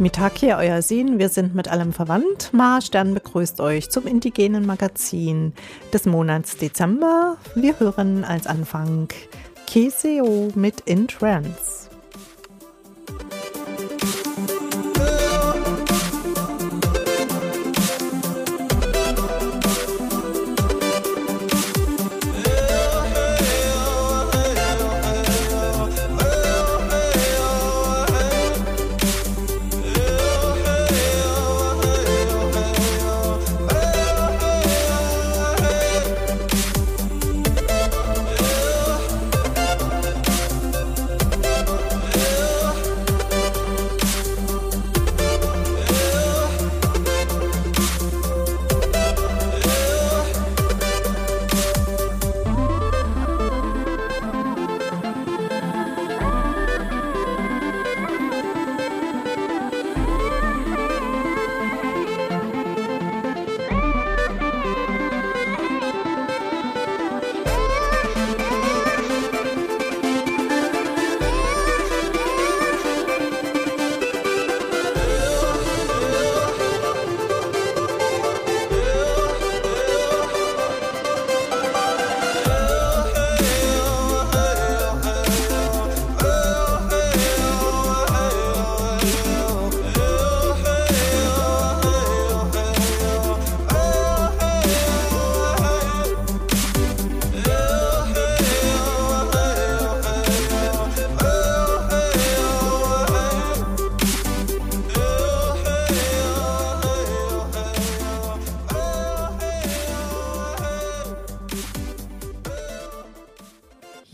Mitaki, euer Sehen, wir sind mit allem verwandt. Ma Stern begrüßt euch zum indigenen Magazin des Monats Dezember. Wir hören als Anfang Keseo mit In.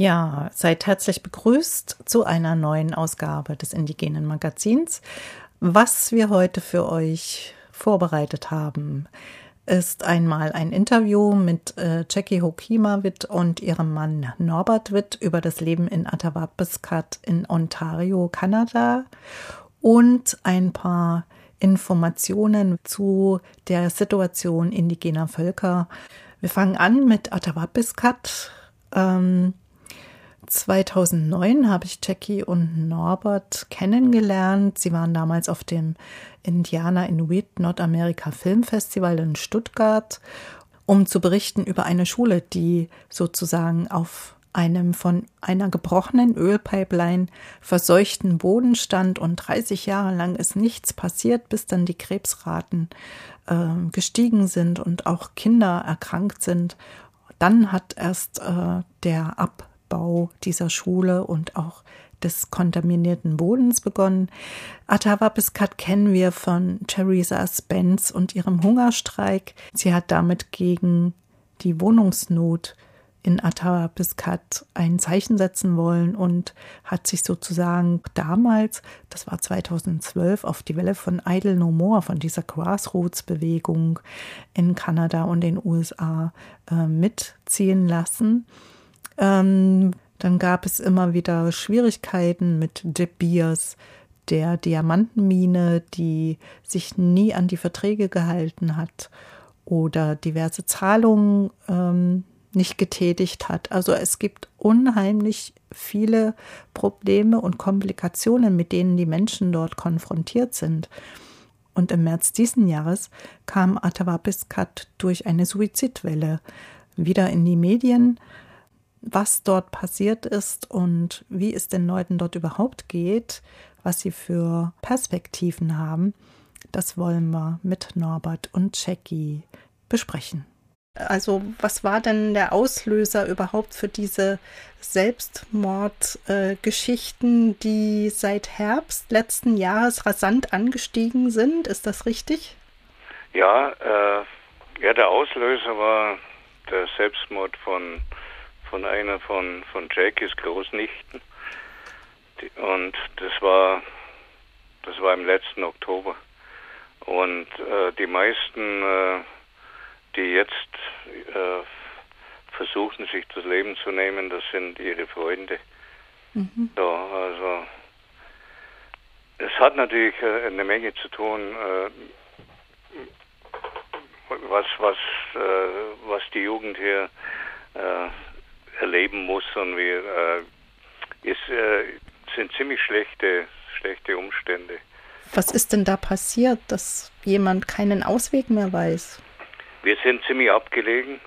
Ja, seid herzlich begrüßt zu einer neuen Ausgabe des Indigenen Magazins. Was wir heute für euch vorbereitet haben, ist einmal ein Interview mit äh, Jackie Hokimawit und ihrem Mann Norbert Witt über das Leben in Atawapiskat in Ontario, Kanada und ein paar Informationen zu der Situation indigener Völker. Wir fangen an mit Atawapiskat. Ähm, 2009 habe ich Jackie und Norbert kennengelernt. Sie waren damals auf dem Indiana Inuit Nordamerika Filmfestival in Stuttgart, um zu berichten über eine Schule, die sozusagen auf einem von einer gebrochenen Ölpipeline verseuchten Boden stand und 30 Jahre lang ist nichts passiert, bis dann die Krebsraten äh, gestiegen sind und auch Kinder erkrankt sind. Dann hat erst äh, der Ab Abbau dieser Schule und auch des kontaminierten Bodens begonnen. Atawapiskat kennen wir von Theresa Spence und ihrem Hungerstreik. Sie hat damit gegen die Wohnungsnot in Atawapiskat ein Zeichen setzen wollen und hat sich sozusagen damals, das war 2012, auf die Welle von Idle No More, von dieser Grassroots-Bewegung in Kanada und den USA äh, mitziehen lassen. Ähm, dann gab es immer wieder Schwierigkeiten mit De Beers, der Diamantenmine, die sich nie an die Verträge gehalten hat oder diverse Zahlungen ähm, nicht getätigt hat. Also es gibt unheimlich viele Probleme und Komplikationen, mit denen die Menschen dort konfrontiert sind. Und im März diesen Jahres kam Atawapiskat durch eine Suizidwelle wieder in die Medien was dort passiert ist und wie es den Leuten dort überhaupt geht, was sie für Perspektiven haben, das wollen wir mit Norbert und Jackie besprechen. Also was war denn der Auslöser überhaupt für diese Selbstmordgeschichten, äh, die seit Herbst letzten Jahres rasant angestiegen sind? Ist das richtig? Ja, äh, ja der Auslöser war der Selbstmord von von einer von, von Jackies Großnichten. Und das war, das war im letzten Oktober. Und äh, die meisten, äh, die jetzt äh, versuchen, sich das Leben zu nehmen, das sind ihre Freunde. Mhm. So, also es hat natürlich äh, eine Menge zu tun, äh, was was äh, was die Jugend hier erleben muss und wir äh, es äh, sind ziemlich schlechte schlechte Umstände. Was ist denn da passiert, dass jemand keinen Ausweg mehr weiß? Wir sind ziemlich abgelegen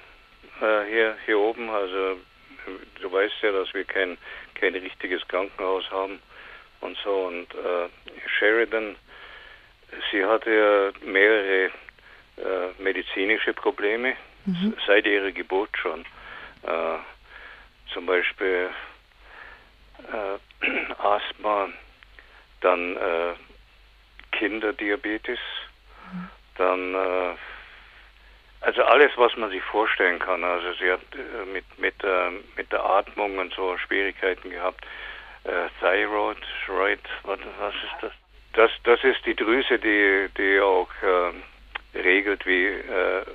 äh, hier, hier oben. Also du weißt ja, dass wir kein, kein richtiges Krankenhaus haben und so. Und äh, Sheridan, sie hatte ja mehrere äh, medizinische Probleme mhm. seit ihrer Geburt schon. Äh, zum Beispiel äh, Asthma, dann äh, Kinderdiabetes, mhm. dann äh, also alles, was man sich vorstellen kann. Also sie hat äh, mit mit äh, mit der Atmung und so Schwierigkeiten gehabt. Äh, Thyroid, Thyroid, was, was ist das? Das das ist die Drüse, die die auch äh, regelt, wie, äh,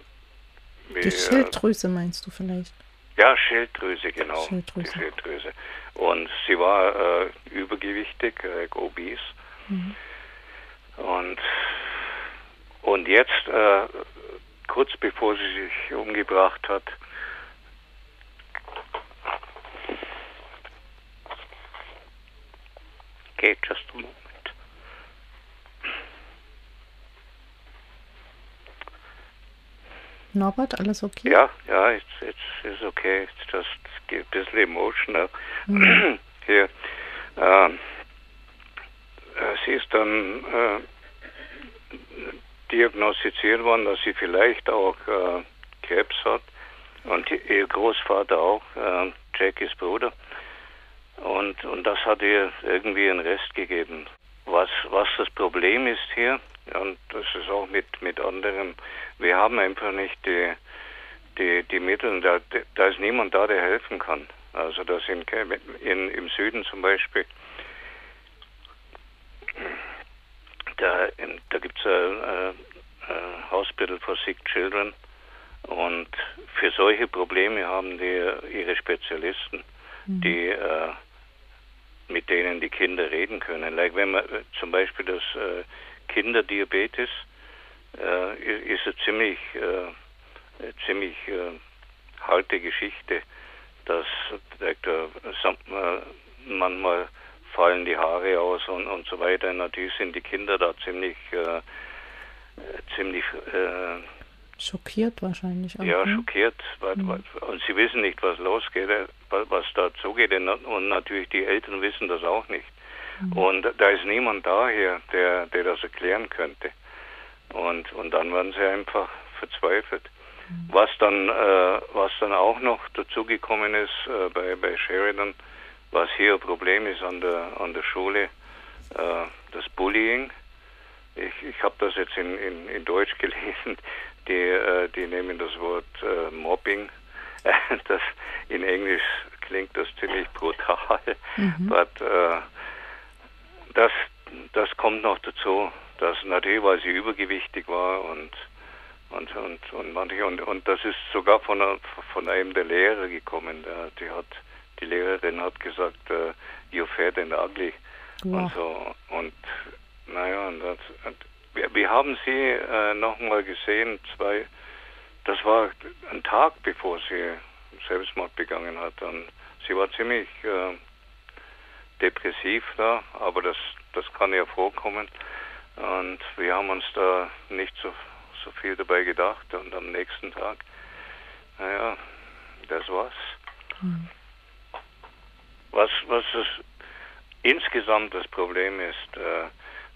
wie die Schilddrüse meinst du vielleicht? Ja, Schilddrüse, genau. Schilddrüse. Die Schilddrüse. Und sie war äh, übergewichtig, äh, obese. Mhm. Und und jetzt äh, kurz bevor sie sich umgebracht hat. Okay, just a moment. Norbert, alles okay? Ja, ja, it's, it's, it's okay. It's just a bisschen emotional. Mhm. Hier. Ähm, äh, sie ist dann äh, diagnostiziert worden, dass sie vielleicht auch äh, Krebs hat und ihr Großvater auch, äh, Jackies Bruder. Und, und das hat ihr irgendwie einen Rest gegeben. Was, was das Problem ist hier, und das ist auch mit, mit anderen, wir haben einfach nicht die, die, die Mittel, da, da ist niemand da, der helfen kann. Also das in, in, im Süden zum Beispiel da, da gibt es ein äh, Hospital for Sick Children und für solche Probleme haben die ihre Spezialisten, mhm. die äh, mit denen die Kinder reden können. Like wenn man äh, zum Beispiel das äh, Kinderdiabetes äh, ist eine ziemlich äh, ziemlich äh, harte Geschichte, dass da, manchmal fallen die Haare aus und, und so weiter. Natürlich sind die Kinder da ziemlich, äh, ziemlich äh, schockiert wahrscheinlich. Auch, ja, ne? schockiert. Weil, mhm. Und sie wissen nicht, was losgeht, äh, was da zugeht. Und natürlich die Eltern wissen das auch nicht. Mhm. Und da ist niemand da hier, der, der das erklären könnte. Und, und dann werden sie einfach verzweifelt. Mhm. Was dann, äh, was dann auch noch dazugekommen ist äh, bei, bei Sheridan, was hier ein Problem ist an der, an der Schule, äh, das Bullying. Ich, ich habe das jetzt in, in, in Deutsch gelesen, die, äh, die nehmen das Wort äh, Mobbing. das in Englisch klingt das ziemlich brutal, mhm. but äh, das, das kommt noch dazu, dass natürlich, weil sie übergewichtig war und und und und manche und, und das ist sogar von von einem der Lehrer gekommen, der, die hat die Lehrerin hat gesagt, uh, you're fat and ugly. Ja. Und so. Und naja, und das, und wir, wir, haben sie äh, nochmal gesehen, zwei, das war ein Tag bevor sie Selbstmord begangen hat. Und sie war ziemlich äh, depressiv da, aber das, das kann ja vorkommen. Und wir haben uns da nicht so, so viel dabei gedacht. Und am nächsten Tag, naja, das war's. Mhm. Was, was es insgesamt das Problem ist, äh,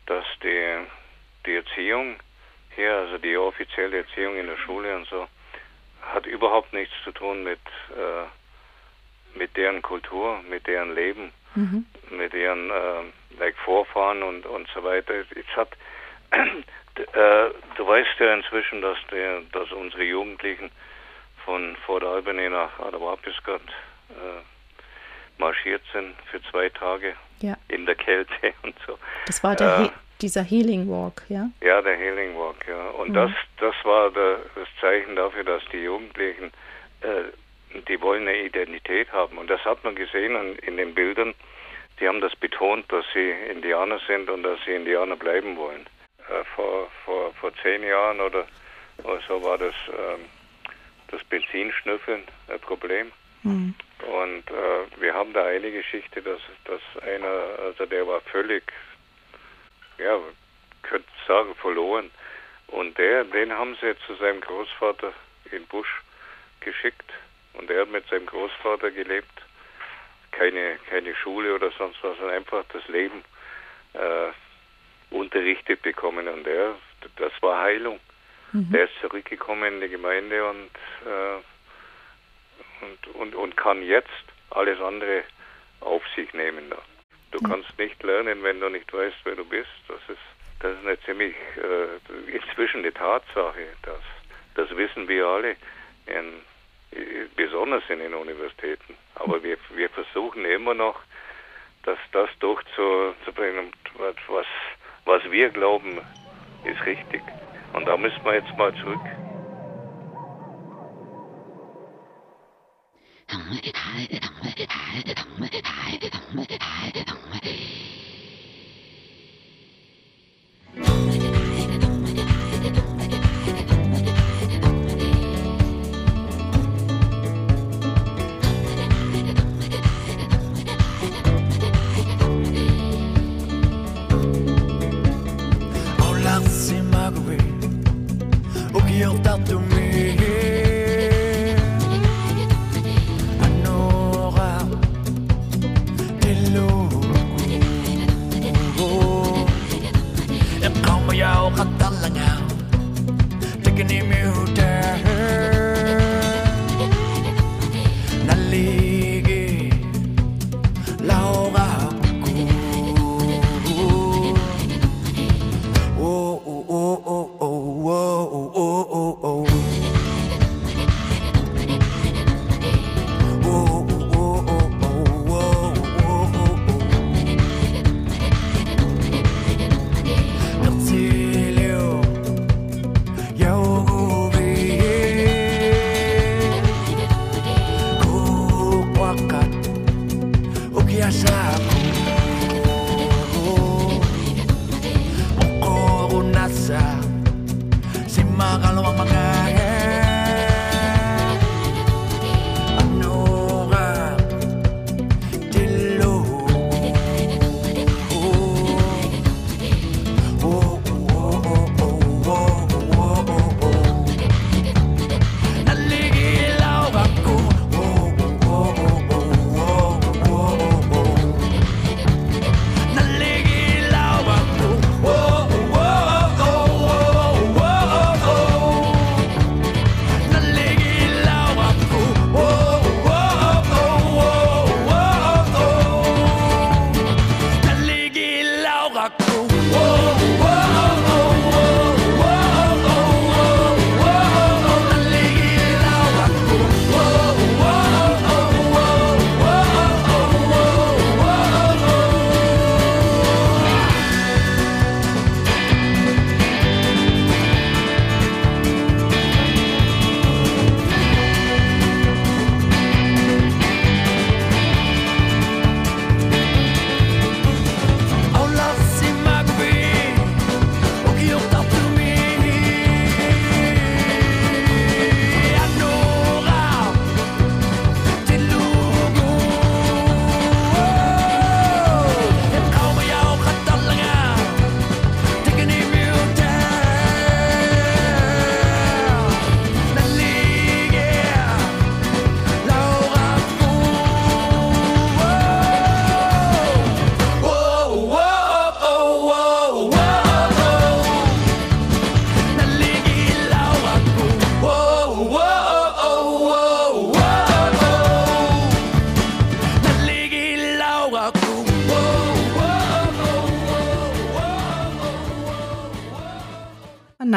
dass die, die Erziehung hier, also die offizielle Erziehung in der Schule und so, hat überhaupt nichts zu tun mit, äh, mit deren Kultur, mit deren Leben, mhm. mit deren äh, like Vorfahren und, und so weiter. Es hat, äh, du weißt ja inzwischen, dass, der, dass unsere Jugendlichen von Fort Albany nach Adawapiskat äh, marschiert sind für zwei Tage ja. in der Kälte und so. Das war der äh, dieser Healing Walk, ja? Ja, der Healing Walk, ja. Und mhm. das, das war der, das Zeichen dafür, dass die Jugendlichen, äh, die wollen eine Identität haben. Und das hat man gesehen in, in den Bildern. Die haben das betont, dass sie Indianer sind und dass sie Indianer bleiben wollen. Äh, vor, vor, vor zehn Jahren oder, oder so war das, äh, das Benzinschnüffeln ein Problem. Mhm. Und äh, wir haben da eine Geschichte, dass, dass einer, also der war völlig, ja, könnte sagen, verloren. Und der, den haben sie zu seinem Großvater in Busch geschickt. Und er hat mit seinem Großvater gelebt. Keine, keine Schule oder sonst was, sondern einfach das Leben äh, unterrichtet bekommen. Und er, das war Heilung. Mhm. Der ist zurückgekommen in die Gemeinde und, äh, und, und, und kann jetzt alles andere auf sich nehmen. Du mhm. kannst nicht lernen, wenn du nicht weißt, wer du bist. Das ist, das ist eine ziemlich äh, inzwischen eine Tatsache. Das, das wissen wir alle, in, besonders in den Universitäten. Aber wir, wir versuchen immer noch, dass das durchzubringen, was, was wir glauben, ist richtig. Und da müssen wir jetzt mal zurück.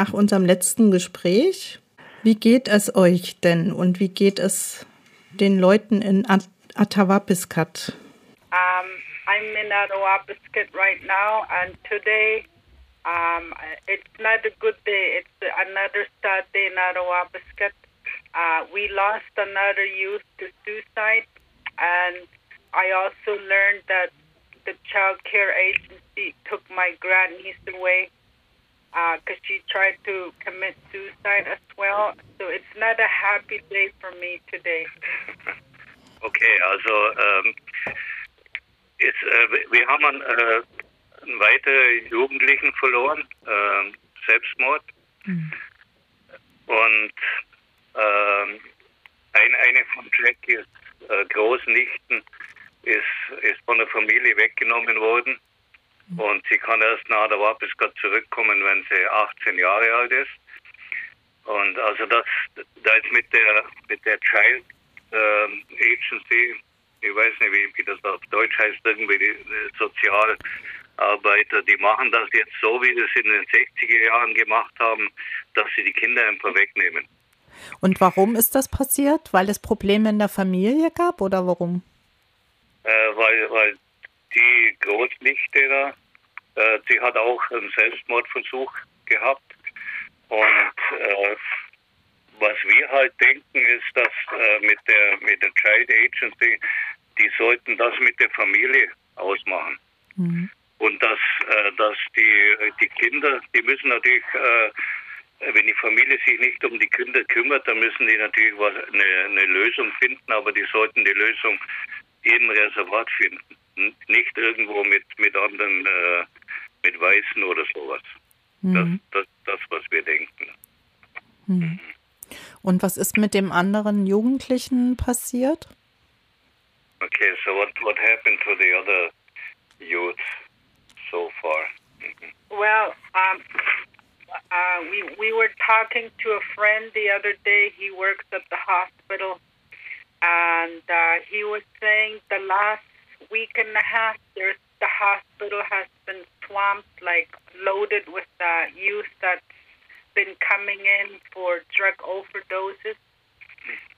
Nach unserem letzten Gespräch. Wie geht es euch denn und wie geht es den Leuten in At Atawapiskat? Um, I'm in Atawapiskat right now and today um, it's not a good day. It's another sad day in Atawapiskat. Uh, we lost another youth to suicide and I also learned that the child care agency took my grandniece away because uh, she tried to commit suicide as well. So it's not a happy day for me today. Okay, also ähm, ist, äh, wir haben einen, äh, einen weiteren Jugendlichen verloren, äh, Selbstmord. Mhm. Und äh, ein, eine von Jackies äh, Großnichten ist, ist von der Familie weggenommen worden. Und sie kann erst nach der Wapiskat zurückkommen, wenn sie 18 Jahre alt ist. Und also das, da ist mit der mit der Child äh, Agency, ich weiß nicht, wie, das auf Deutsch heißt, irgendwie die, die Sozialarbeiter, die machen das jetzt so, wie sie es in den 60er Jahren gemacht haben, dass sie die Kinder einfach wegnehmen. Und warum ist das passiert? Weil es Probleme in der Familie gab oder warum? Äh, weil, weil die Großnichte da, äh, sie hat auch einen Selbstmordversuch gehabt und äh, was wir halt denken, ist, dass äh, mit der mit der Child Agency, die sollten das mit der Familie ausmachen. Mhm. Und dass, äh, dass die, die Kinder, die müssen natürlich, äh, wenn die Familie sich nicht um die Kinder kümmert, dann müssen die natürlich was, eine, eine Lösung finden, aber die sollten die Lösung im Reservat finden. Nicht irgendwo mit, mit anderen, äh, mit Weißen oder sowas. Mhm. Das, das, das, was wir denken. Mhm. Und was ist mit dem anderen Jugendlichen passiert? Okay, so what, what happened to the other youth so far? Mm-hmm. Well, um, uh, we we were talking to a friend the other day. He works at the hospital, and uh, he was saying the last week and a half, there's the hospital has been swamped, like loaded with uh, youth that's been coming in for drug overdoses,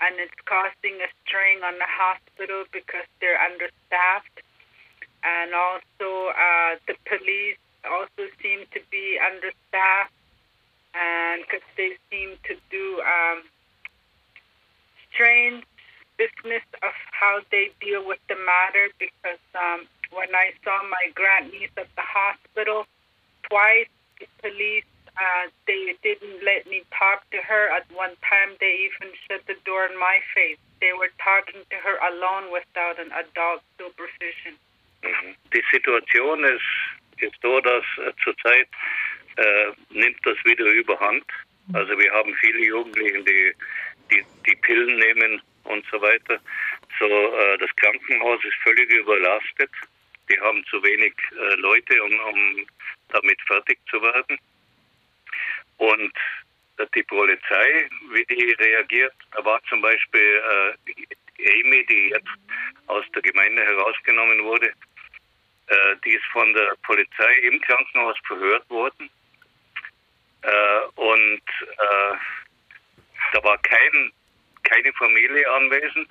and it's causing a strain on the hospital because they're understaffed, and also uh, the police also seem to be understaffed, and because they seem to do um, strange business of how they deal with the matter because um, when I saw my grandniece at the hospital twice, the police uh, they didn't let me talk to her. At one time, they even shut the door in my face. They were talking to her alone without an adult supervision. Mhm. Die Situation ist, ist so, dass zurzeit äh, nimmt das wieder überhand. Also wir haben viele Jugendliche, die, die, die Pillen nehmen und so weiter. So, äh, das Krankenhaus ist völlig überlastet. Die haben zu wenig äh, Leute, um, um damit fertig zu werden. Und äh, die Polizei, wie die reagiert, da war zum Beispiel äh, Amy, die jetzt aus der Gemeinde herausgenommen wurde, äh, die ist von der Polizei im Krankenhaus verhört worden. Äh, und äh, da war kein, keine Familie anwesend,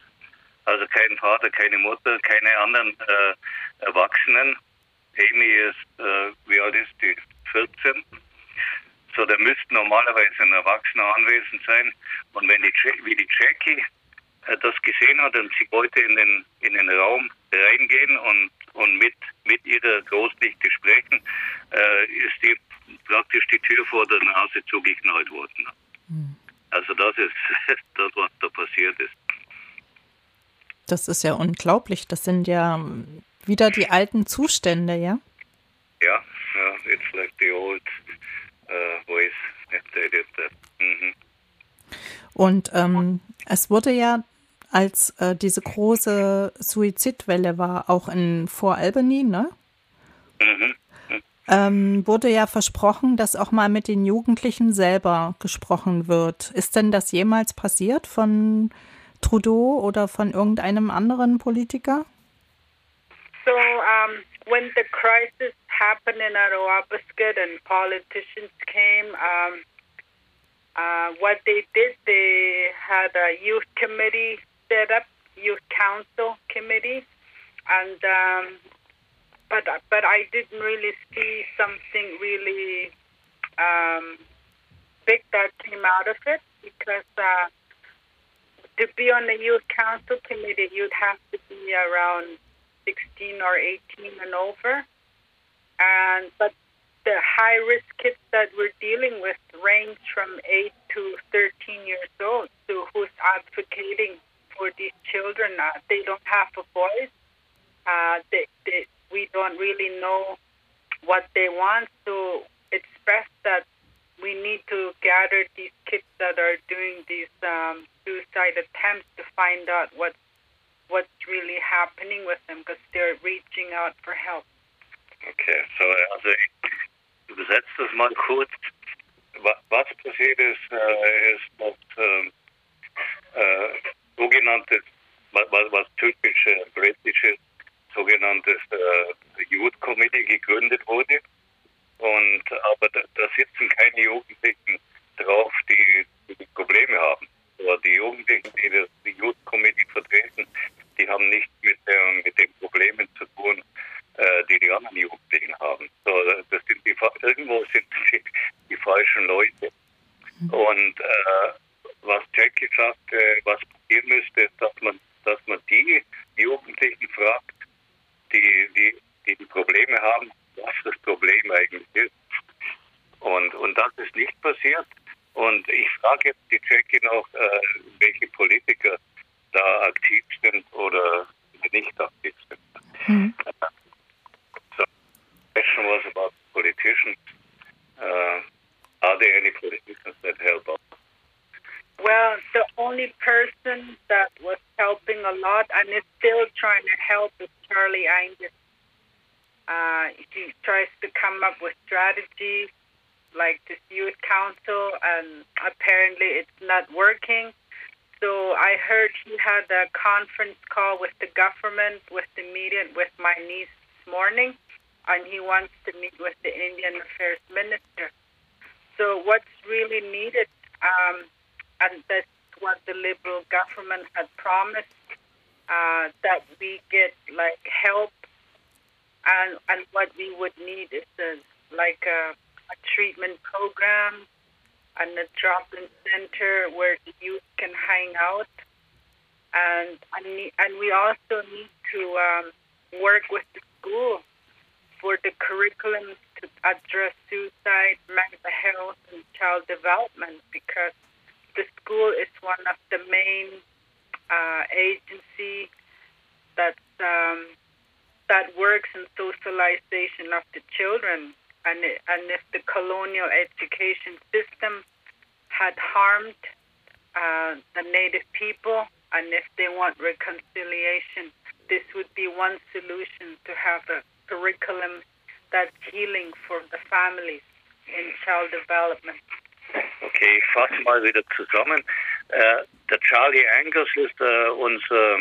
also kein Vater, keine Mutter, keine anderen äh, Erwachsenen. Amy ist, wie alt ist die? 14 so, da müsste normalerweise ein Erwachsener anwesend sein. Und wenn die, wie die Jackie äh, das gesehen hat und sie wollte in den, in den Raum reingehen und, und mit, mit ihrer Großnichte sprechen, äh, ist die praktisch die Tür vor der Nase zugeknallt worden. Mhm. Also das ist das, was da passiert ist. Das ist ja unglaublich. Das sind ja wieder die alten Zustände, ja? Ja, ja, it's like the old Voice. Mhm. Und ähm, es wurde ja, als äh, diese große Suizidwelle war, auch in Vor Albany, ne? Mhm. Ähm, wurde ja versprochen, dass auch mal mit den Jugendlichen selber gesprochen wird. Ist denn das jemals passiert von Trudeau oder von irgendeinem anderen Politiker? So, um, when the crisis happened in Arowabasket and politicians came, um, uh, what they did, they had a youth committee set up, youth council committee, and um, but but I didn't really see something really um, big that came out of it because uh, to be on the youth council committee, you'd have to be around 16 or 18 and over. And but the high risk kids that we're dealing with range from 8 to 13 years old. So who's advocating for these children? Uh, they don't have a voice. Uh, they, they, we don't really know what they want. It's best that we need to gather these kids that are doing these um, suicide attempts to find out what what's really happening with them because they're reaching out for help. Okay, so also ich übersetze das mal kurz. Was passiert ist, äh, ist, dass äh, äh, sogenanntes, was, was typisch äh, britisches, sogenanntes äh, Youth Committee gegründet wurde. Und aber da, da sitzen keine Jugendlichen drauf, die, die Probleme haben. Aber die Jugendlichen, die das Youth Committee vertreten, die haben nicht mit, der, mit den Problemen zu tun, äh, die die anderen Jugendlichen haben. So, das sind die, irgendwo sind die, die falschen Leute. Und äh, was Jackie sagt, äh, was passieren müsste, ist, dass man, dass man die Jugendlichen fragt, die, die, die, die Probleme haben, was das Problem eigentlich ist. Und, und das ist nicht passiert. Und ich frage jetzt die Jackie noch, äh, welche Politiker da aktiv sind oder nicht aktiv sind. Mhm. So, question was about politicians. Uh, are there any politicians that help out? Well, the only person that was helping a lot and is still trying to help is Charlie Angus. Uh, he tries to come up with strategies like this youth council, and apparently it's not working. So I heard he had a conference call with the government, with the media, with my niece this morning, and he wants to meet with the Indian Affairs Minister. So what's really needed, um, and that's what the Liberal government had promised, uh, that we get like help, and and what we would need is a, like a, a treatment program and a drop-in center where wieder zusammen. Äh, der Charlie Angus ist äh, unser,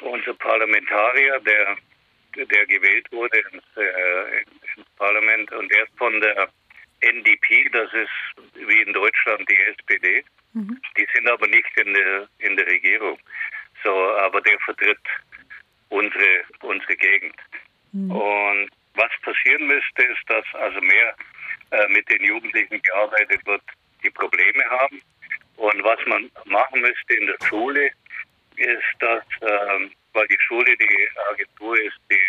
unser Parlamentarier, der, der gewählt wurde ins, äh, ins Parlament und er ist von der NDP, das ist wie in Deutschland die SPD. Mhm. Die sind aber nicht in der, in der Regierung. So, aber der vertritt unsere, unsere Gegend. Mhm. Und was passieren müsste, ist, dass also mehr äh, mit den Jugendlichen gearbeitet wird, die Probleme haben. Und was man machen müsste in der Schule, ist, dass, ähm, weil die Schule die Agentur ist, die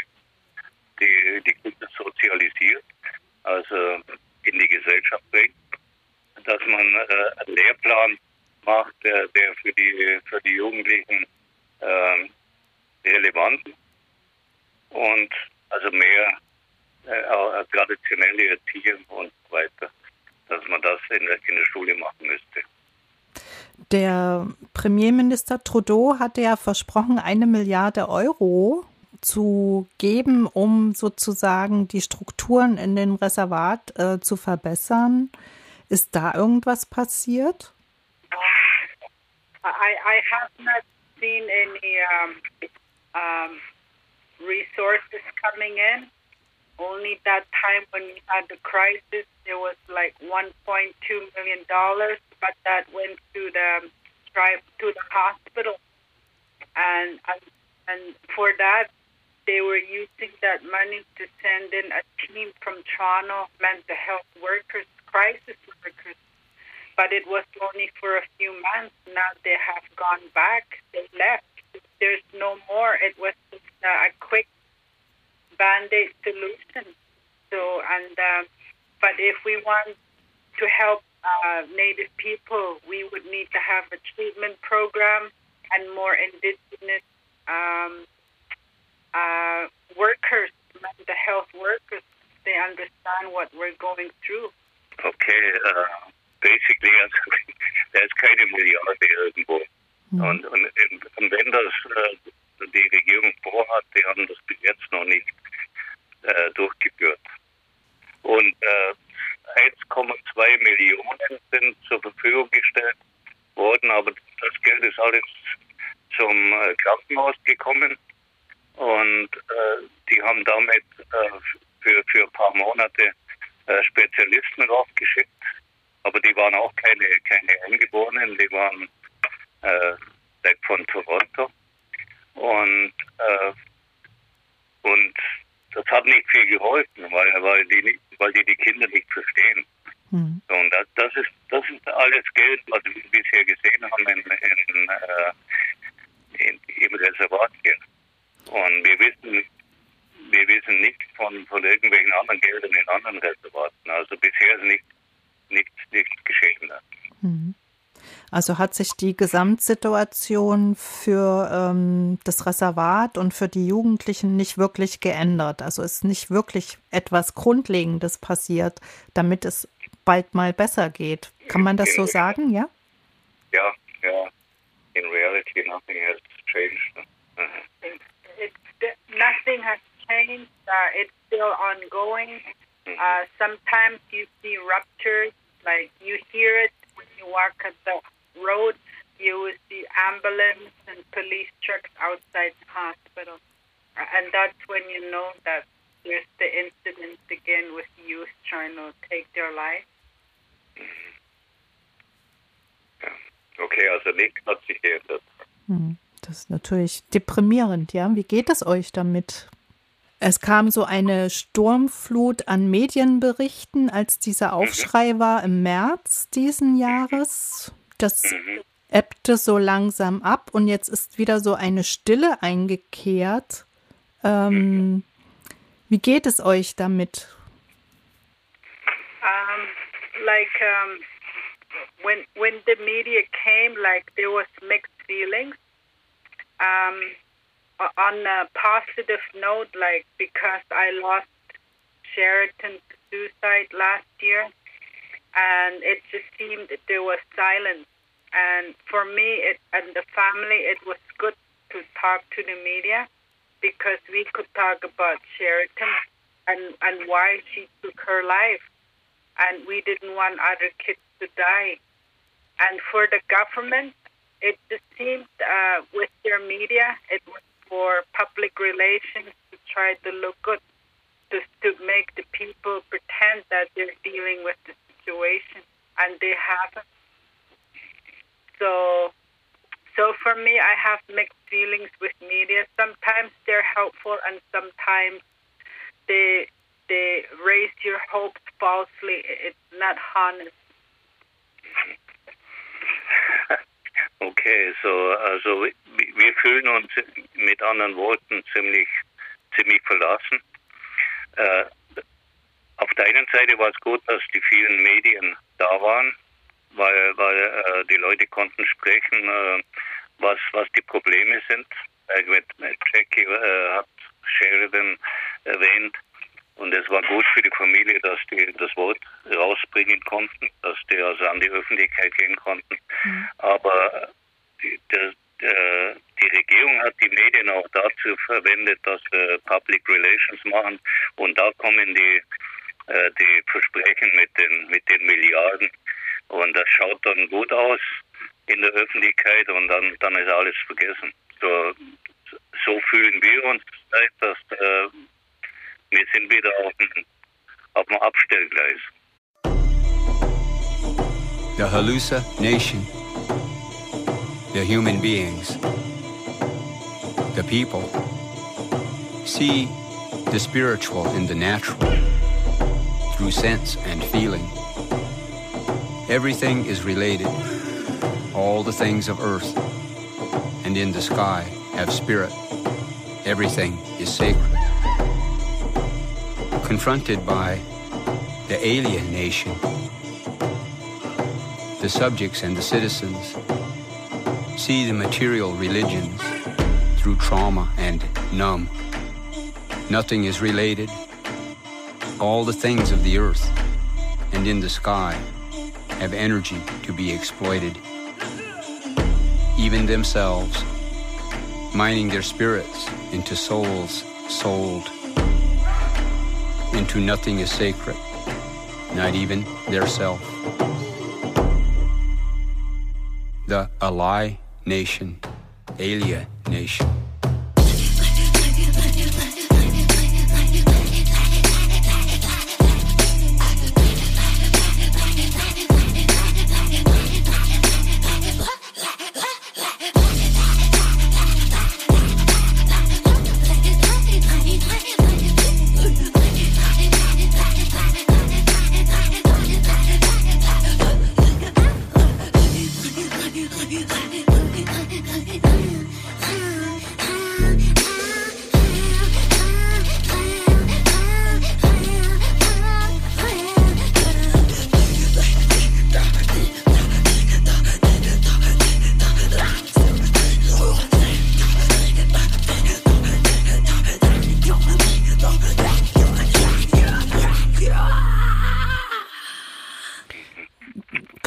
die, die Kinder sozialisiert, also in die Gesellschaft bringt, dass man äh, einen Lehrplan macht, der, der für die für die Jugendlichen äh, relevant und also mehr äh, traditionelle Erziehung und so weiter, dass man das in der, in der Schule machen müsste. Der Premierminister Trudeau hatte ja versprochen, eine Milliarde Euro zu geben, um sozusagen die Strukturen in dem Reservat äh, zu verbessern. Ist da irgendwas passiert? I, I have not seen any um, um, resources coming in. Only that time when we had the crisis, there was like 1.2 million dollars, but that went to the to the hospital, and and for that they were using that money to send in a team from Toronto mental health workers, crisis workers. But it was only for a few months. Now they have gone back. They left. There's no more. It was just a quick band-aid solution. So, and um, but if we want to help uh, Native people, we would need to have a treatment program and more Indigenous um, uh, workers, the health workers, they understand what we're going through. Okay, uh, basically, also, da ist keine Milliarde irgendwo. Mhm. Und, und, und, wenn das äh, die Regierung vorhat, die haben das bis jetzt noch nicht äh, durchgeführt. Und äh, 1,2 Millionen sind zur Verfügung gestellt worden, aber das Geld ist alles zum äh, Krankenhaus gekommen. Und äh, die haben damit äh, für, für ein paar Monate äh, Spezialisten raufgeschickt, aber die waren auch keine, keine Eingeborenen, die waren äh, weg von Toronto. Und, äh, und das hat nicht viel geholfen, weil, weil, die, weil die die Kinder nicht verstehen. Mhm. Und das, das, ist, das ist alles Geld, was wir bisher gesehen haben in, in, äh, in, im Reservat hier. Und wir wissen, wir wissen nicht von, von irgendwelchen anderen Geldern in anderen Reservaten. Also bisher ist nicht, nichts, nichts geschehen. Mhm. Also hat sich die Gesamtsituation für ähm, das Reservat und für die Jugendlichen nicht wirklich geändert. Also ist nicht wirklich etwas Grundlegendes passiert, damit es bald mal besser geht. Kann man das so sagen, ja? Ja, ja. In reality, nothing has changed. It, it, nothing has changed. Uh, it's still ongoing. Mm-hmm. Uh, sometimes you see ruptures, like you hear it when you walk at the road, you will see ambulance and police trucks outside the hospital. And that's when you know that there's the incident again with youth trying to take their life. Okay, also nichts hat sich geändert. Hm, das ist natürlich deprimierend, ja. Wie geht es euch damit? Es kam so eine Sturmflut an Medienberichten, als dieser mhm. Aufschrei war im März diesen Jahres. Das mhm. ebbte so langsam ab und jetzt ist wieder so eine Stille eingekehrt. Ähm, mhm. Wie geht es euch damit? Um, like um, when when the media came, like there was mixed feelings. Um, on a positive note, like because I lost Sheraton to suicide last year, and it just seemed that there was silence and for me it, and the family, it was good to talk to the media because we could talk about Sheraton and, and why she took her life. And we didn't want other kids to die. And for the government, it just seemed uh, with their media, it was for public relations to try to look good, just to make the people pretend that they're dealing with the situation, and they haven't. So, so for me, I have mixed feelings with media. Sometimes they're helpful, and sometimes they they raise your hopes falsely. It's not honest. Also wir fühlen uns mit anderen Worten ziemlich ziemlich verlassen. Äh, auf der einen Seite war es gut, dass die vielen Medien da waren, weil, weil äh, die Leute konnten sprechen, äh, was, was die Probleme sind. Äh, mit, mit Jackie äh, hat Sheridan erwähnt. Und es war gut für die Familie, dass die das Wort rausbringen konnten, dass die also an die Öffentlichkeit gehen konnten. Mhm. Aber die, der, der, die Regierung hat die Medien auch dazu verwendet, dass wir Public Relations machen. Und da kommen die, äh, die Versprechen mit den, mit den Milliarden und das schaut dann gut aus in der Öffentlichkeit und dann, dann ist alles vergessen. So, so fühlen wir uns, dass äh, wir sind wieder auf dem, auf dem Abstellgleis. The Halusa Nation, the human beings, the people, see the spiritual in the natural through sense and feeling. Everything is related. All the things of earth and in the sky have spirit. Everything is sacred. Confronted by the alien nation, the subjects and the citizens see the material religions through trauma and numb. Nothing is related. All the things of the earth and in the sky have energy to be exploited. Even themselves, mining their spirits into souls sold. Into nothing is sacred, not even their self. The Ally Nation, Alia Nation.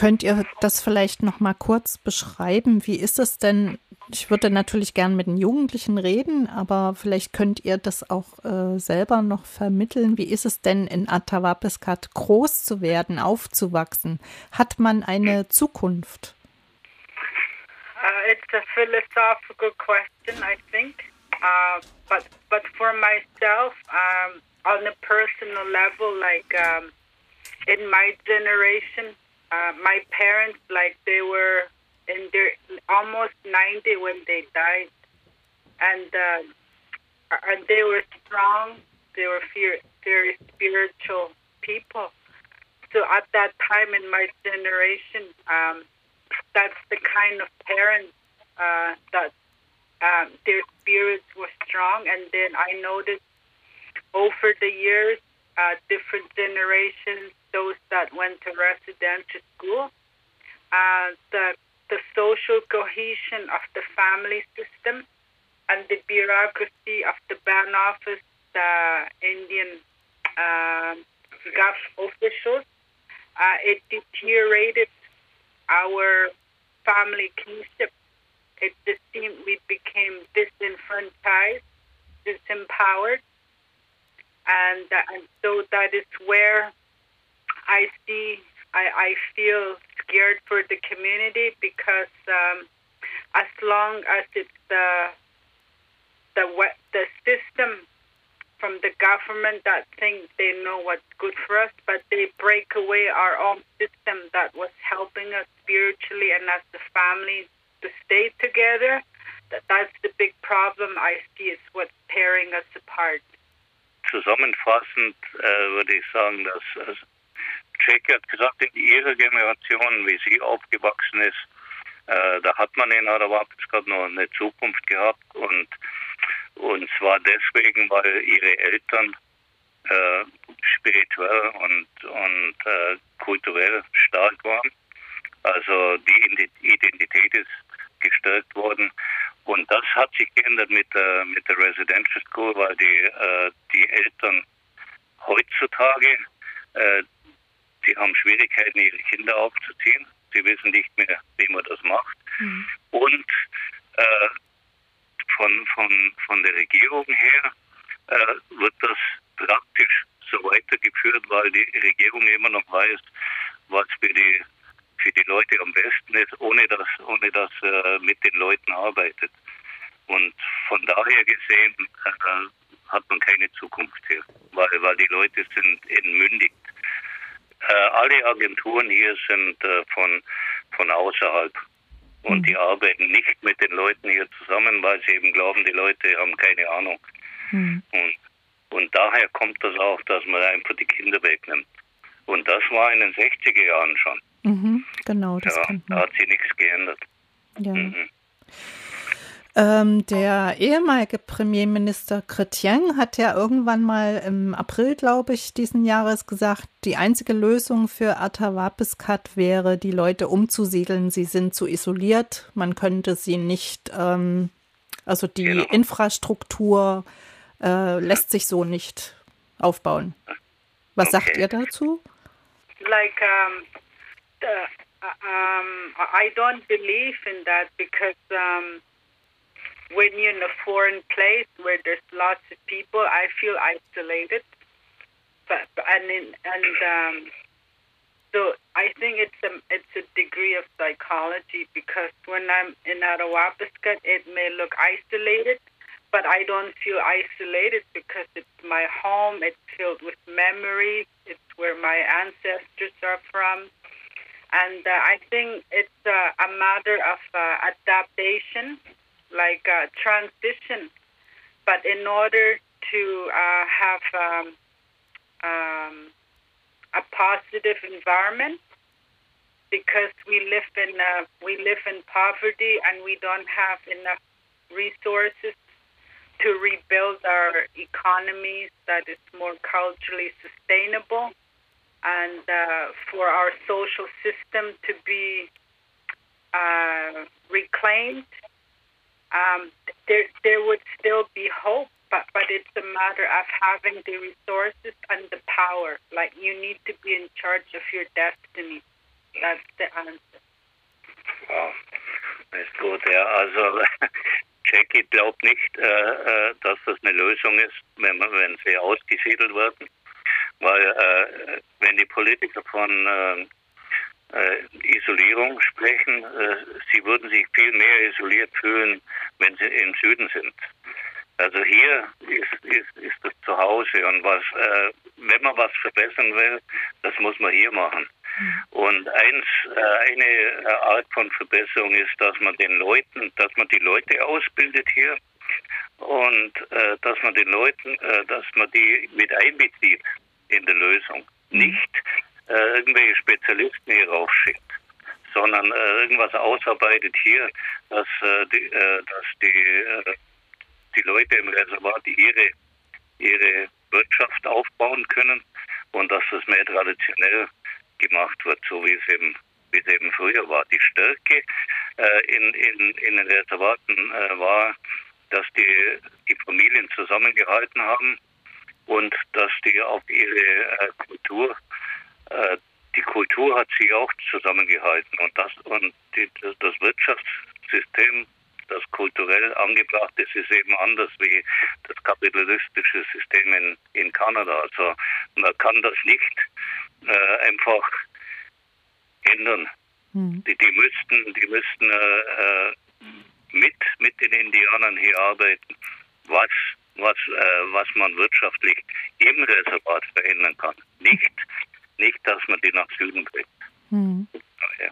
Könnt ihr das vielleicht noch mal kurz beschreiben? Wie ist es denn? Ich würde natürlich gern mit den Jugendlichen reden, aber vielleicht könnt ihr das auch äh, selber noch vermitteln. Wie ist es denn in Atawapiskat groß zu werden, aufzuwachsen? Hat man eine Zukunft? Uh, it's a philosophical question, I think. Uh, but but for myself, um, on a personal level, like um, in my generation, Uh, my parents, like they were in their almost 90 when they died, and uh, and they were strong. They were very spiritual people. So at that time in my generation, um, that's the kind of parents uh, that um, their spirits were strong. And then I noticed over the years, uh, different generations those that went to residential school. Uh, the the social cohesion of the family system and the bureaucracy of the ban office, the Indian uh, gov officials, uh, it deteriorated our family kinship. It just seemed we became disenfranchised, disempowered, and uh, and so that is where I see, I, I feel scared for the community because um, as long as it's the the the system from the government that think they know what's good for us, but they break away our own system that was helping us spiritually and as the family to stay together. That that's the big problem I see is what's tearing us apart. Zusammenfassend äh, würde ich sagen, dass Jackie hat gesagt, in ihrer Generation, wie sie aufgewachsen ist, äh, da hat man in Arawakiskat noch eine Zukunft gehabt und und zwar deswegen, weil ihre Eltern äh, spirituell und und äh, kulturell stark waren. Also die Identität ist gestärkt worden und das hat sich geändert mit der mit der Residential School, weil die äh, die Eltern heutzutage äh, Sie haben Schwierigkeiten, ihre Kinder aufzuziehen. Sie wissen nicht mehr, wie man das macht. Mhm. Und äh, von, von, von der Regierung her äh, wird das praktisch so weitergeführt, weil die Regierung immer noch weiß, was für die für die Leute am besten ist, ohne dass ohne dass äh, mit den Leuten arbeitet. Und von daher gesehen äh, hat man keine Zukunft hier, weil weil die Leute sind entmündigt alle Agenturen hier sind äh, von, von außerhalb. Und mhm. die arbeiten nicht mit den Leuten hier zusammen, weil sie eben glauben, die Leute haben keine Ahnung. Mhm. Und, und daher kommt das auch, dass man einfach die Kinder wegnimmt. Und das war in den 60er Jahren schon. Mhm, genau, das ja, Da hat sich nichts geändert. Ja. Ähm, der ehemalige Premierminister Chrétien hat ja irgendwann mal im April, glaube ich, diesen Jahres gesagt, die einzige Lösung für Atawapiskat wäre, die Leute umzusiedeln. Sie sind zu isoliert. Man könnte sie nicht, ähm, also die genau. Infrastruktur äh, lässt sich so nicht aufbauen. Was okay. sagt ihr dazu? Like, um, the, um, I don't believe in that because um, when you're in a foreign place where there's lots of people, I feel isolated. But and in, and um, so I think it's a it's a degree of psychology because when I'm in Arawapiskat, it may look isolated, but I don't feel isolated because it's my home. It's filled with memories. It's where my ancestors are from, and uh, I think it's uh, a matter of uh, adaptation like uh, transition. But in order to uh, have um, um, a positive environment, because we live in uh, we live in poverty and we don't have enough resources to rebuild our economies that is more culturally sustainable and uh, for our social system to be uh, reclaimed um, there there would still be hope, but but it's a matter of having the resources and the power. Like you need to be in charge of your destiny. That's the answer. Wow, ist gut. Ja, also Jackie glaubt nicht, äh, äh, dass das eine Lösung ist, wenn, wenn sie ausgesiedelt werden, weil äh, wenn die Politiker von äh, äh, Isolierung sprechen. Äh, sie würden sich viel mehr isoliert fühlen, wenn sie im Süden sind. Also hier ist, ist, ist das Zuhause und was, äh, wenn man was verbessern will, das muss man hier machen. Und eins, äh, eine äh, Art von Verbesserung ist, dass man den Leuten, dass man die Leute ausbildet hier und äh, dass man den Leuten, äh, dass man die mit einbezieht in der Lösung. Nicht äh, irgendwelche Spezialisten hier raufschickt, sondern äh, irgendwas ausarbeitet hier, dass, äh, die, äh, dass die, äh, die Leute im Reservat ihre, ihre Wirtschaft aufbauen können und dass das mehr traditionell gemacht wird, so wie es eben, wie es eben früher war. Die Stärke äh, in, in, in den Reservaten war, dass die, die Familien zusammengehalten haben und dass die auf ihre Kultur äh, die Kultur hat sich auch zusammengehalten und das und die, das Wirtschaftssystem, das kulturell angebracht ist, ist eben anders wie das kapitalistische System in, in Kanada. Also man kann das nicht äh, einfach ändern. Mhm. Die, die müssten, die müssten äh, äh, mit mit den Indianern hier arbeiten, was was äh, was man wirtschaftlich im Reservat verändern kann. Nicht nicht, dass man die nach Süden bringt. Hm. Ja.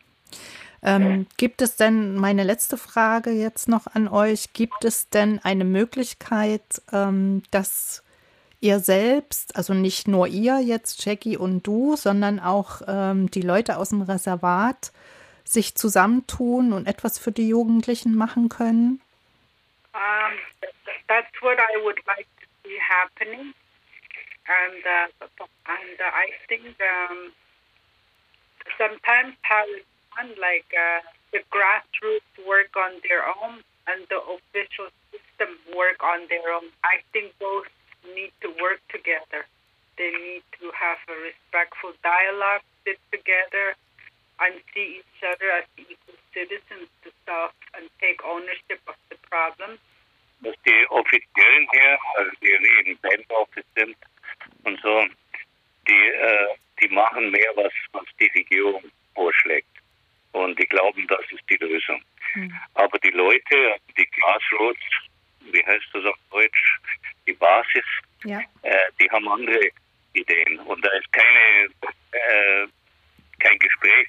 Ähm, gibt es denn, meine letzte Frage jetzt noch an euch, gibt es denn eine Möglichkeit, ähm, dass ihr selbst, also nicht nur ihr jetzt, Jackie und du, sondern auch ähm, die Leute aus dem Reservat sich zusammentun und etwas für die Jugendlichen machen können? Um, that's what I would like to see happening. And uh, and uh, I think um, sometimes it's done, like uh, the grassroots work on their own and the official system work on their own. I think both need to work together. They need to have a respectful dialogue, sit together, and see each other as equal citizens to solve and take ownership of the problem. Dass die Offiziellen hier, also die sind, machen mehr, was, was die Regierung vorschlägt. Und die glauben, das ist die Lösung. Mhm. Aber die Leute, die Grassroots, wie heißt das auf Deutsch, die Basis, ja. äh, die haben andere Ideen. Und da ist keine, äh, kein Gespräch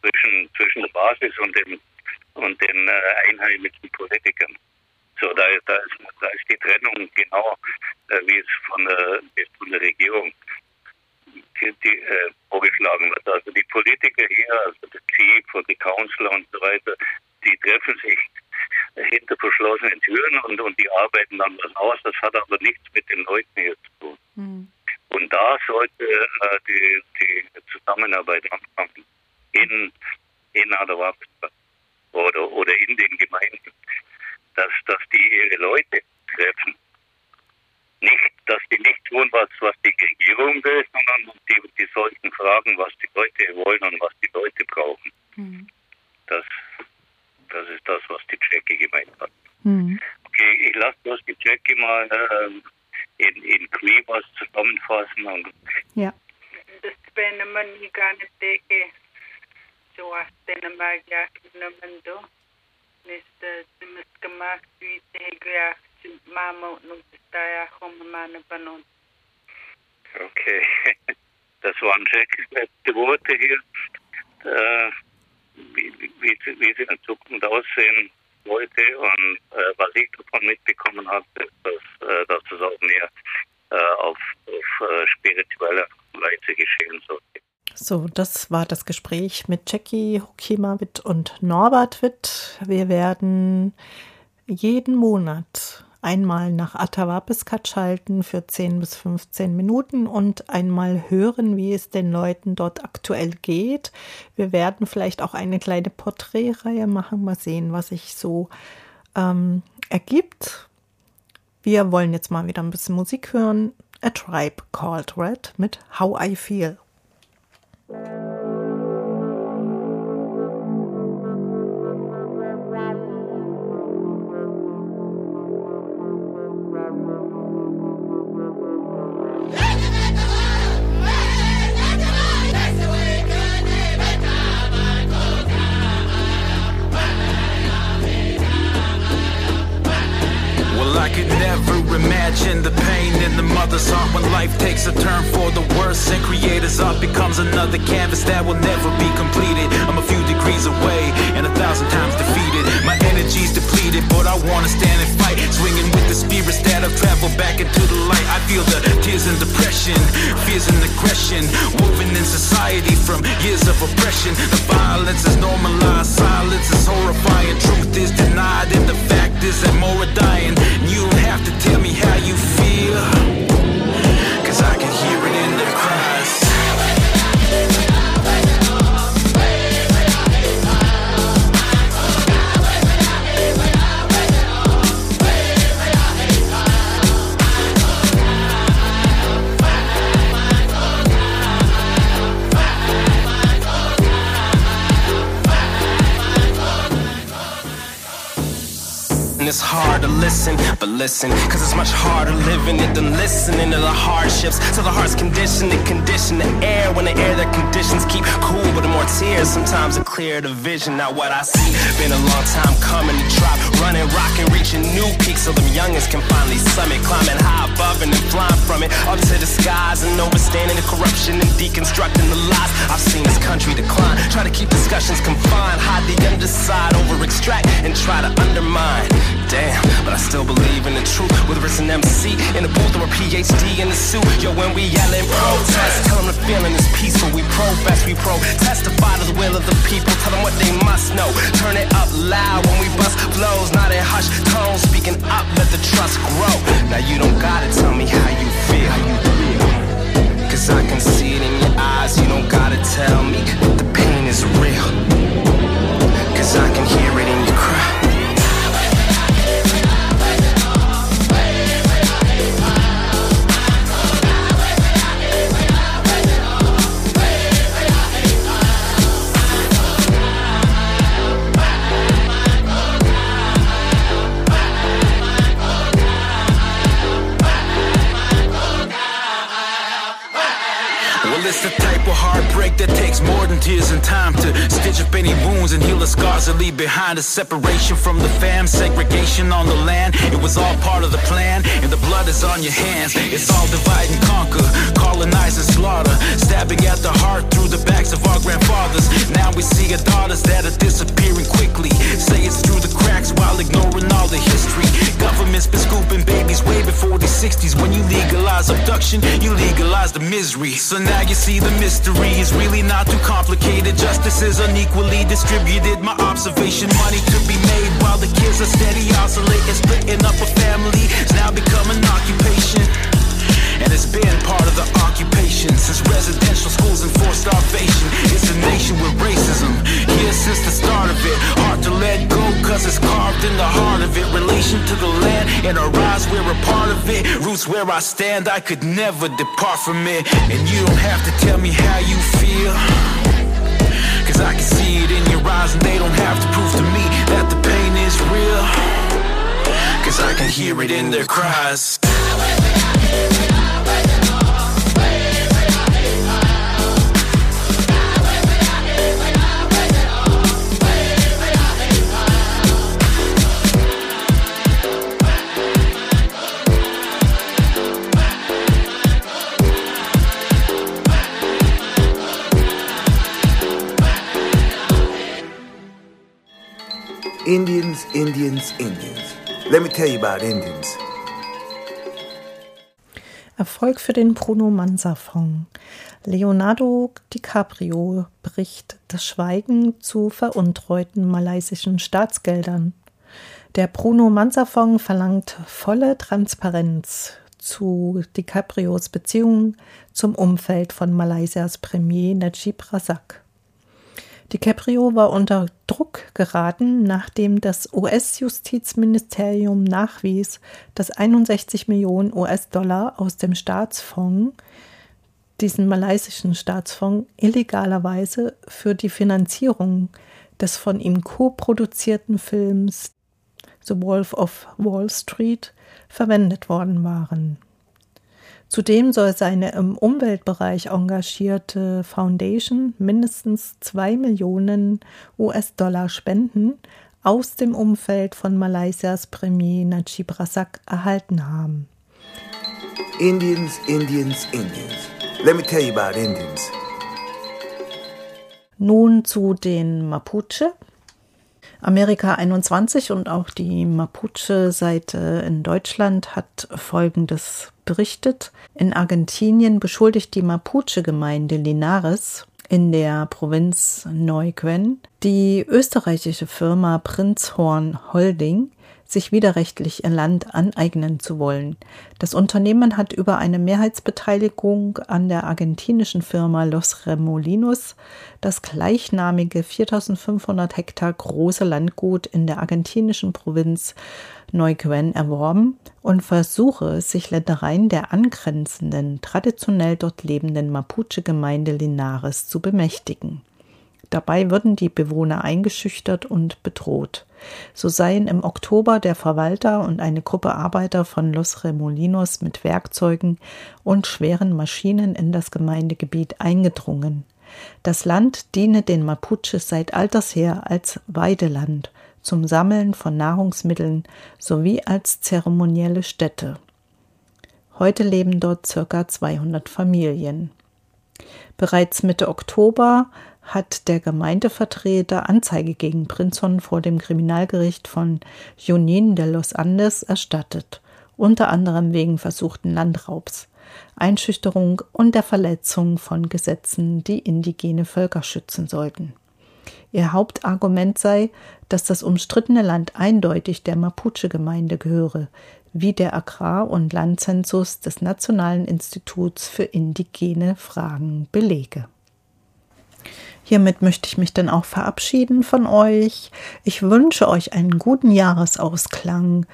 zwischen, zwischen der Basis und den, und den äh, einheimischen Politikern. So, da, da, ist, da ist die Trennung genau, äh, wie es von der, von der Regierung die, die, äh, vorgeschlagen wird. Also die Politiker hier, also der Chief und die Counselor und so weiter, die treffen sich hinter verschlossenen Türen und, und die arbeiten dann was aus. Das hat aber nichts mit den Leuten hier zu tun. Mhm. Und da sollte äh, die, die Zusammenarbeit anfangen. In, in Adawapsta oder, oder in den Gemeinden dass, dass die ihre Leute treffen. Nicht, dass die nicht tun, was, was die Regierung Runglösung und die, die sollten fragen, was die Leute wollen und was die Leute brauchen. Mhm. Das, das ist das, was die Jackie gemeint hat. Mhm. Okay, ich lasse bloß die Jackie mal äh, in, in Cree was zusammenfassen. Und ja. Das bin man nie gar nicht denke, so was denn mal ja genommen do. Neste, zimis gemacht, wie die ja, Mama und da ja, kommen meine Benon. Okay, das waren Jackies letzte Worte hier. Äh, wie, wie, wie sie in Zukunft aussehen wollte und äh, was ich davon mitbekommen habe, ist, dass, äh, dass es auch mehr äh, auf, auf äh, spiritueller Weise geschehen sollte. So, das war das Gespräch mit Jackie Hokimawit und Norbert Witt. Wir werden jeden Monat einmal nach Atawapiskat schalten für 10 bis 15 Minuten und einmal hören, wie es den Leuten dort aktuell geht. Wir werden vielleicht auch eine kleine Porträtreihe machen, mal sehen, was sich so ähm, ergibt. Wir wollen jetzt mal wieder ein bisschen Musik hören. A Tribe Called Red mit How I Feel. Listen, cause it's much harder living it than listening to the hardships. So the heart's conditioned to condition the air when the air that conditions keep cool, but the more tears sometimes it clear the vision. Now what I see, been a long time coming to drop, running, rocking, reaching new peaks so them youngins can finally summit, climbing high above and then flying from it up to the skies and overstanding the corruption and deconstructing the lies. I've seen this country decline, try to keep discussions confined, hide the underside, over extract and try to undermine. Damn, but I still believe in the truth. Whether it's an MC in the booth or a PhD in the suit. Yo, when we yell and protest, tell them the feeling is peaceful. We profess, we pro testify to the will of the people. Tell them what they must know. Turn it up loud when we bust flows, not in hush tones. Speaking up, let the trust grow. Now you don't gotta tell me how you feel. Cause I can see it in your eyes. You don't gotta tell me that the pain is real. Cause I can hear it in your cry. Behind a separation from the fam, segregation on the land. It was all part of the plan, and the blood is on your hands. It's all divide and conquer, colonize and slaughter, stabbing at the heart through the backs of our grandfathers. Now we see our daughters that are disappearing quickly. Say it's through the cracks while ignoring all the history. Government's been scooping babies way before the 60s. When you legalize abduction, you legalize the misery. So now you see the mystery is really not too complicated. Justice is unequally distributed. My observation money to be made while the kids are steady oscillating. Splitting up a family is now become an occupation. And it's been part of the occupation since residential schools enforced starvation. It's a nation with racism here since the start of it. Hard to let go cause it's carved in the heart of it. Relation to the land and our rise, we're a part of it. Roots where I stand, I could never depart from it. And you don't have to tell me how you feel. Cause I can see it in your eyes, and they don't have to prove to me that the pain is real. Cause I can hear it in their cries. Indians, Indians, Indians. Let me tell you about Indians. Erfolg für den Bruno Mansa-Fonds. Leonardo DiCaprio bricht das Schweigen zu veruntreuten malaysischen Staatsgeldern. Der Bruno Mansa-Fonds verlangt volle Transparenz zu DiCaprios Beziehungen zum Umfeld von Malaysias Premier Najib Razak. DiCaprio war unter Druck geraten, nachdem das US-Justizministerium nachwies, dass 61 Millionen US-Dollar aus dem Staatsfonds, diesen malaysischen Staatsfonds, illegalerweise für die Finanzierung des von ihm co-produzierten Films The Wolf of Wall Street verwendet worden waren. Zudem soll seine im Umweltbereich engagierte Foundation mindestens zwei Millionen US-Dollar Spenden aus dem Umfeld von Malaysias Premier Najib Razak erhalten haben. Indians, Indians, Indians. Let me tell you about Indians. Nun zu den Mapuche. Amerika 21 und auch die Mapuche-Seite in Deutschland hat Folgendes berichtet. In Argentinien beschuldigt die Mapuche-Gemeinde Linares in der Provinz Neuquén die österreichische Firma Prinzhorn Holding sich widerrechtlich ihr Land aneignen zu wollen. Das Unternehmen hat über eine Mehrheitsbeteiligung an der argentinischen Firma Los Remolinos das gleichnamige 4500 Hektar große Landgut in der argentinischen Provinz Neuquén erworben und versuche, sich Ländereien der angrenzenden, traditionell dort lebenden Mapuche-Gemeinde Linares zu bemächtigen. Dabei würden die Bewohner eingeschüchtert und bedroht. So seien im Oktober der Verwalter und eine Gruppe Arbeiter von Los Remolinos mit Werkzeugen und schweren Maschinen in das Gemeindegebiet eingedrungen. Das Land diene den Mapuches seit alters her als Weideland zum Sammeln von Nahrungsmitteln sowie als zeremonielle Stätte. Heute leben dort circa 200 Familien. Bereits Mitte Oktober hat der Gemeindevertreter Anzeige gegen Prinzon vor dem Kriminalgericht von Junín de los Andes erstattet, unter anderem wegen versuchten Landraubs, Einschüchterung und der Verletzung von Gesetzen, die indigene Völker schützen sollten. Ihr Hauptargument sei, dass das umstrittene Land eindeutig der Mapuche-Gemeinde gehöre, wie der Agrar- und Landzensus des Nationalen Instituts für indigene Fragen belege. Hiermit möchte ich mich dann auch verabschieden von euch. Ich wünsche euch einen guten Jahresausklang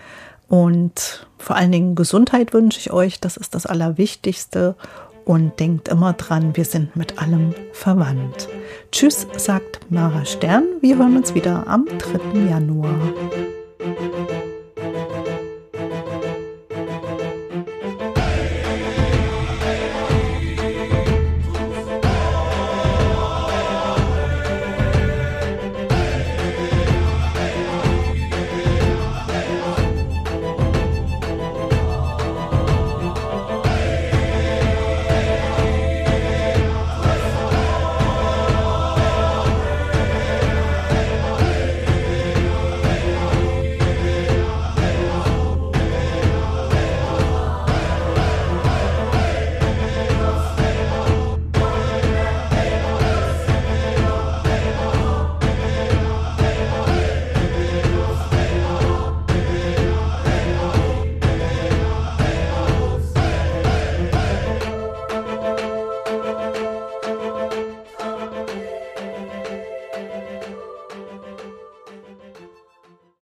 und vor allen Dingen Gesundheit wünsche ich euch. Das ist das Allerwichtigste. Und denkt immer dran, wir sind mit allem verwandt. Tschüss, sagt Mara Stern. Wir hören uns wieder am 3. Januar.